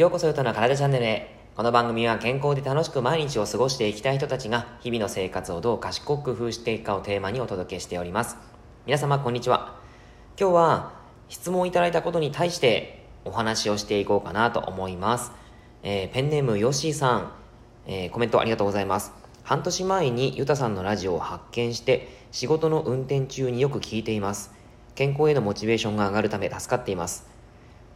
ようこそヨタの体チャンネルへ。この番組は健康で楽しく毎日を過ごしていきたい人たちが日々の生活をどう賢く工夫していくかをテーマにお届けしております。皆様こんにちは。今日は質問いただいたことに対してお話をしていこうかなと思います。えー、ペンネームヨッシーさん、えー、コメントありがとうございます。半年前にユタさんのラジオを発見して仕事の運転中によく聞いています。健康へのモチベーションが上がるため助かっています。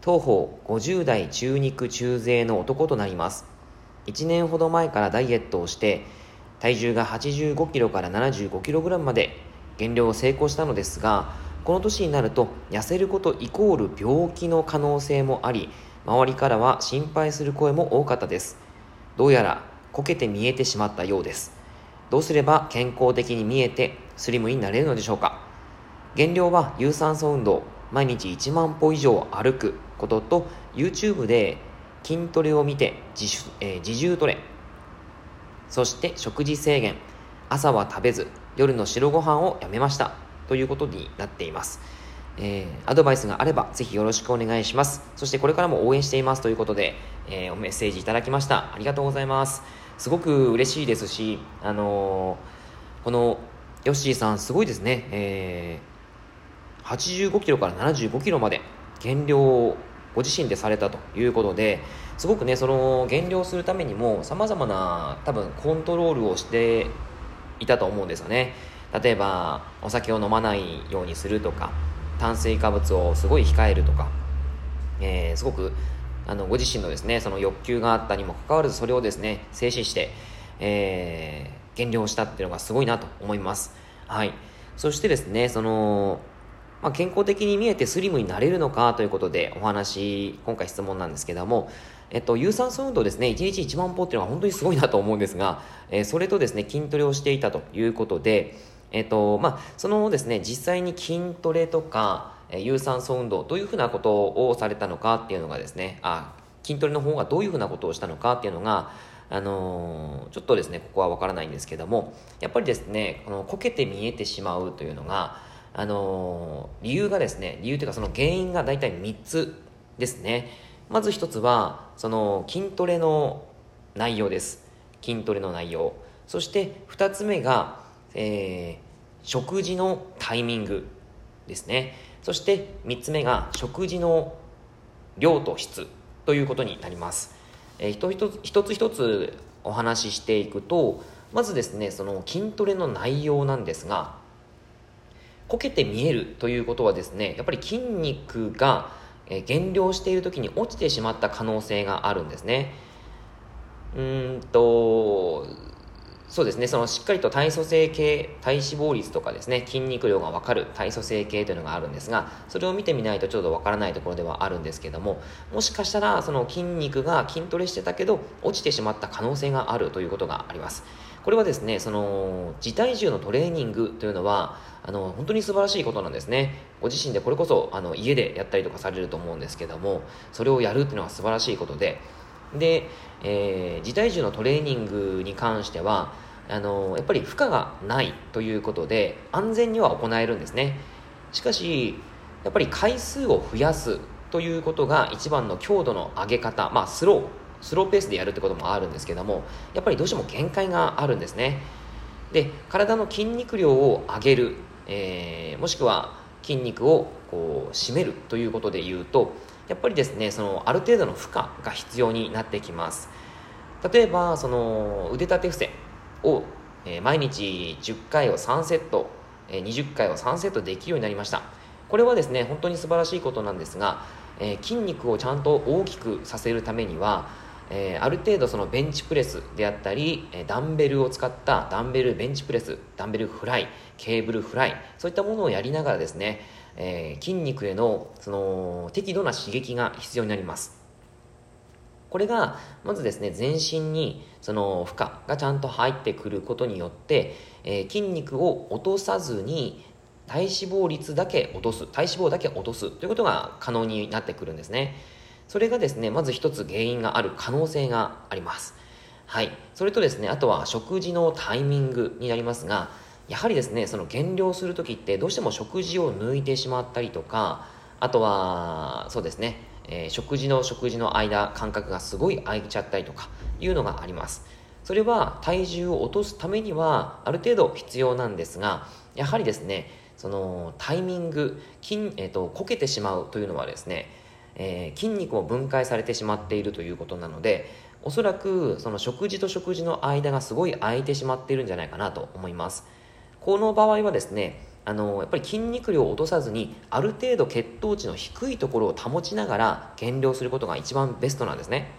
当方50代中肉中背の男となります。1年ほど前からダイエットをして、体重が85キロから75キログラムまで減量を成功したのですが、この年になると痩せることイコール病気の可能性もあり、周りからは心配する声も多かったです。どうやらこけて見えてしまったようです。どうすれば健康的に見えてスリムになれるのでしょうか減量は有酸素運動、毎日1万歩以上歩くことと YouTube で筋トレを見て自,、えー、自重トレ。そして食事制限。朝は食べず夜の白ご飯をやめました。ということになっています、えー、アドバイスがあればぜひよろしくお願いします。そしてこれからも応援しています。ということで、えー、メッセージいただきました。ありがとうございます。すごく嬉しいですしあのー、このヨッシーさんすごいですね、えー85キロから75キロまで減量をご自身でされたということですごくねその減量するためにもさまざまな多分コントロールをしていたと思うんですよね。例えばお酒を飲まないようにするとか炭水化物をすごい控えるとか、えー、すごくあのご自身のですねその欲求があったにもかかわらずそれをですね静止して、えー、減量したっていうのがすごいなと思います。はい。そしてですねそのまあ、健康的に見えてスリムになれるのかということでお話、今回質問なんですけども、えっと、有酸素運動ですね、1日1万歩っていうのは本当にすごいなと思うんですが、えー、それとですね、筋トレをしていたということで、えっと、まあ、そのですね、実際に筋トレとか、えー、有酸素運動、どういうふうなことをされたのかっていうのがですね、あ、筋トレの方がどういうふうなことをしたのかっていうのが、あのー、ちょっとですね、ここはわからないんですけども、やっぱりですね、このこけて見えてしまうというのが、あのー、理由がですね、理由というかその原因が大体3つですね。まず1つは、その筋トレの内容です。筋トレの内容。そして2つ目が、えー、食事のタイミングですね。そして3つ目が食事の量と質ということになります。えー、一つ一つ一つお話ししていくと、まずですね、その筋トレの内容なんですが、こけて見えるということはですねやっぱり筋肉が減量している時に落ちてしまった可能性があるんですね。うんとそうですねそのしっかりと体組成計体脂肪率とかですね筋肉量が分かる体組成計というのがあるんですがそれを見てみないとちょっと分からないところではあるんですけどももしかしたらその筋肉が筋トレしてたけど落ちてしまった可能性があるということがあります。これはですねその自体重のトレーニングというのはあの本当に素晴らしいことなんですね。ご自身でこれこそあの家でやったりとかされると思うんですけどもそれをやるっていうのは素晴らしいことで。で、えー、自体重のトレーニングに関してはあのやっぱり負荷がないということで安全には行えるんですね。しかしやっぱり回数を増やすということが一番の強度の上げ方まあスロー。スローペースでやるってこともあるんですけどもやっぱりどうしても限界があるんですね。で体の筋肉量を上げるえー、もしくは筋肉をこう締めるということで言うとやっぱりですねそのある程度の負荷が必要になってきます。例えばその腕立て伏せを、えー、毎日10回を3セット、えー、20回を3セットできるようになりました。これはですね本当に素晴らしいことなんですが、えー、筋肉をちゃんと大きくさせるためにはえー、ある程度そのベンチプレスであったり、えダンベルを使ったダンベルベンチプレスダンベルフライケーブルフライそういったものをやりながらですね、えー、筋肉へのその適度な刺激が必要になります。これがまずですね全身にその負荷がちゃんと入ってくることによって、えー、筋肉を落とさずに体脂肪率だけ落とす体脂肪だけ落とすということが可能になってくるんですね。それがですね、まず一つ原因がある可能性があります。はい。それとですね、あとは食事のタイミングになりますが、やはりですね、その減量するときってどうしても食事を抜いてしまったりとか、あとはそうですね、えー、食事の食事の間間隔がすごい空いちゃったりとかいうのがありますそれは体重を落とすためにはある程度必要なんですがやはりですねそのタイミング筋、えーと、こけてしまうというのはですね、えー、筋肉も分解されてしまっているということなのでおそらくその食事と食事の間がすごい空いてしまっているんじゃないかなと思います。この場合はですねあのやっぱり筋肉量を落とさずにある程度血糖値の低いところを保ちながら減量することが一番ベストなんですね。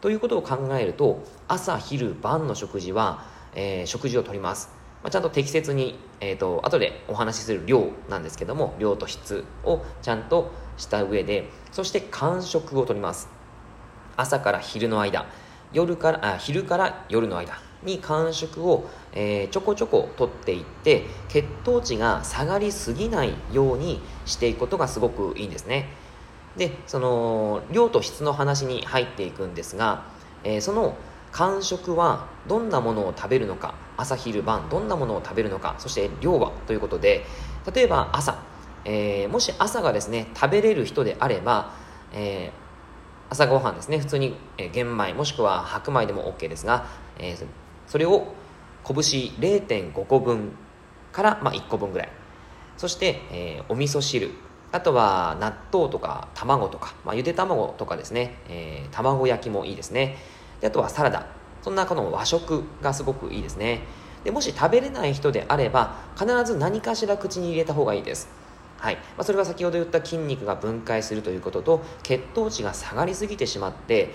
ということを考えると朝昼晩の食事は、えー、食事をとります、まあ、ちゃんと適切に、えーと、後でお話しする量なんですけども量と質をちゃんとした上でそして間食をとります。朝から昼の間夜からあ昼から夜の間に間食を、えー、ちょこちょこ取っていって血糖値が下がりすぎないようにしていくことがすごくいいんですね。でその量と質の話に入っていくんですが、えー、その間食はどんなものを食べるのか朝昼晩どんなものを食べるのかそして量はということで例えば朝、えー、もし朝がですね食べれる人であれば、えー、朝ごはんですね普通に、玄米もしくは白米でも OK ですが、えー、それを拳0.5個分から、まあ、1個分ぐらい。そして、えー、お味噌汁あとは納豆とか卵とか、まあ、ゆで卵とかですね、えー、卵焼きもいいですね。であとはサラダ。そんなこの和食がすごくいいですね。でもし食べれない人であれば必ず何かしら口に入れた方がいいです。はい。まあ、それは先ほど言った筋肉が分解するということと血糖値が下がりすぎてしまって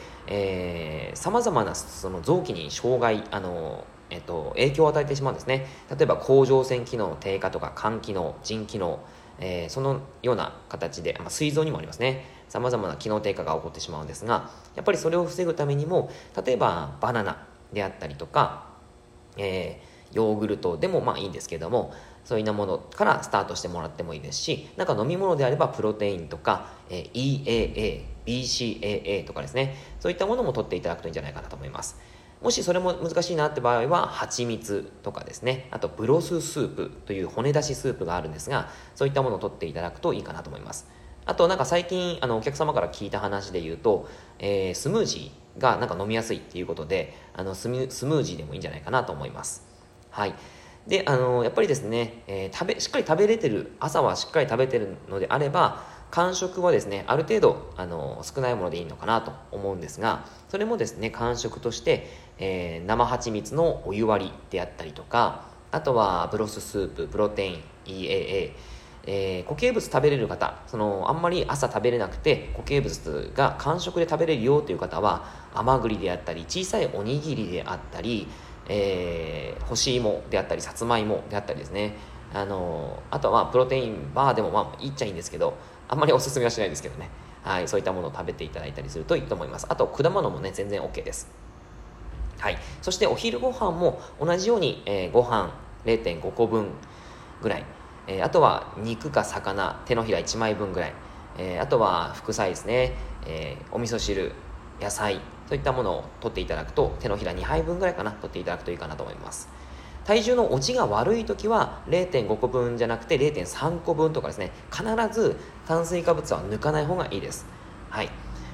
さまざまなその臓器に障害あのえっと、影響を与えてしまうんですね。例えば甲状腺機能の低下とか肝機能腎機能えー、そのような形で、まあ、膵臓にもありますね。さまざまな機能低下が起こってしまうんですがやっぱりそれを防ぐためにも例えばバナナであったりとか、えー、ヨーグルトでもまあいいんですけどもそういったものからスタートしてもらってもいいですしなんか飲み物であればプロテインとか、えー、EAA BCAA とかですねそういったものも取っていただくといいんじゃないかなと思います。もしそれも難しいなって場合は蜂蜜とかですねあとブロススープという骨出しスープがあるんですがそういったものを取っていただくといいかなと思います。あとなんか最近あのお客様から聞いた話で言うと、えー、スムージーがなんか飲みやすいっていうことであのスムージーでもいいんじゃないかなと思います。はい。であのやっぱりですね、えー、食べしっかり食べれてる朝はしっかり食べてるのであれば間食はですねある程度あの少ないものでいいのかなと思うんですがそれもですね間食として、えー、生蜂蜜のお湯割りであったりとかあとはブロススーププロテイン EAA えー、固形物食べれる方そのあんまり朝食べれなくて固形物が間食で食べれるよという方は甘栗であったり小さいおにぎりであったり、えー、干し芋であったりさつまいもであったりですねあのあとはプロテインバーでもまあいっちゃいいんですけどあんまりおすすめはしないですけどね。はい、そういったものを食べていただいたりするといいと思います。あと、果物もね、全然 OK です。はい。そして、お昼ご飯も同じように、えー、ご飯0.5個分ぐらい。えー、あとは、肉か魚、手のひら1枚分ぐらい。えー、あとは、副菜ですね。えー、お味噌汁、野菜、そういったものを取っていただくと、手のひら2杯分ぐらいかな、取っていただくといいかなと思います。体重の落ちが悪い時は0.5個分じゃなくて0.3個分とかですね必ず炭水化物は抜かない方がいいですはい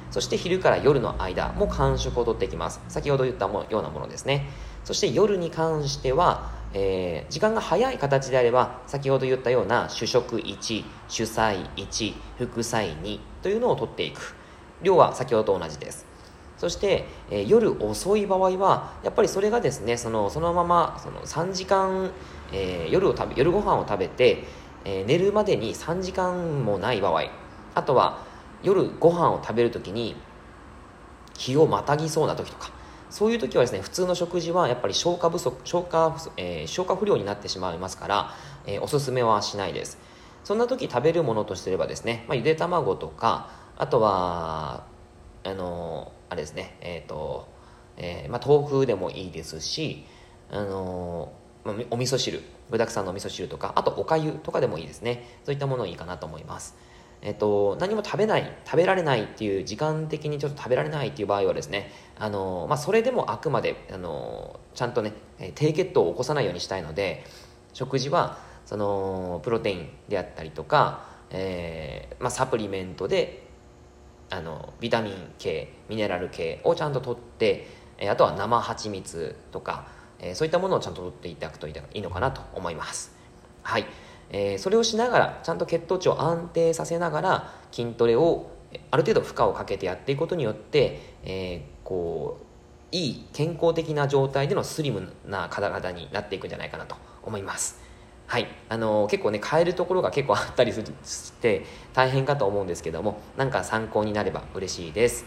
そして昼から夜の間も間食をとっていきます先ほど言ったもようなものですねそして夜に関しては、えー、時間が早い形であれば先ほど言ったような主食1主菜1副菜2というのをとっていく。量は先ほどと同じです。そして、えー、夜遅い場合はやっぱりそれがですねそのそのままその3時間、えー、夜を食べ夜ご飯を食べて、え、寝るまでに3時間もない場合あとは夜ご飯を食べる時に日をまたぎそうな時とかそういう時はですね普通の食事はやっぱり消化不足消化,、えー、消化不良になってしまいますから、えー、おすすめはしないですそんな時食べるものとしてればですね、まあ、ゆで卵とかあとはあのあれですね、えっ、ー、と、えー、まあ、豆腐でもいいですし、あのまあ、お味噌汁、具沢山のお味噌汁とか、あとおかゆとかでもいいですね。そういったものいいかなと思います。えっと、何も食べない、食べられないっていう、時間的にちょっと食べられないっていう場合はですね、あの、まあ、それでもあくまで、あの、ちゃんとね、低血糖を起こさないようにしたいので、食事は、その、プロテインであったりとか、えー、まあ、サプリメントであのビタミン系ミネラル系をちゃんと取って、えあとは生蜂蜜とか、えそういったものをちゃんと取っていただくといいのかなと思います。はい、えー、それをしながらちゃんと血糖値を安定させながら筋トレをある程度負荷をかけてやっていくことによって、えー、こういい健康的な状態でのスリムな方々になっていくんじゃないかなと思います。はい、あのー、結構ね変えるところが結構あったりして大変かと思うんですけどもなんか参考になれば嬉しいです。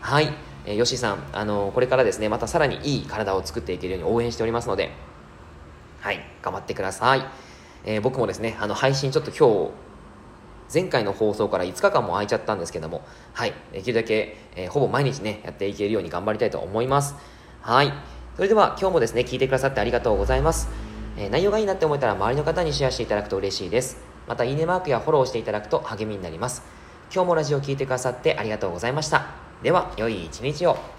はい、えー、よしさん、あのー、これからですねまたさらにいい体を作っていけるように応援しておりますのではい。頑張ってください、えー、僕もですねあの配信ちょっと今日前回の放送から5日間も空いちゃったんですけども、はい、できるだけ、えー、ほぼ毎日ね、やっていけるように頑張りたいと思います。はい。それでは今日もですね、聞いてくださってありがとうございます。えー、内容がいいなって思えたら周りの方にシェアしていただくと嬉しいです。また、いいねマークやフォローしていただくと励みになります。今日もラジオを聴いてくださってありがとうございました。では、良い一日を。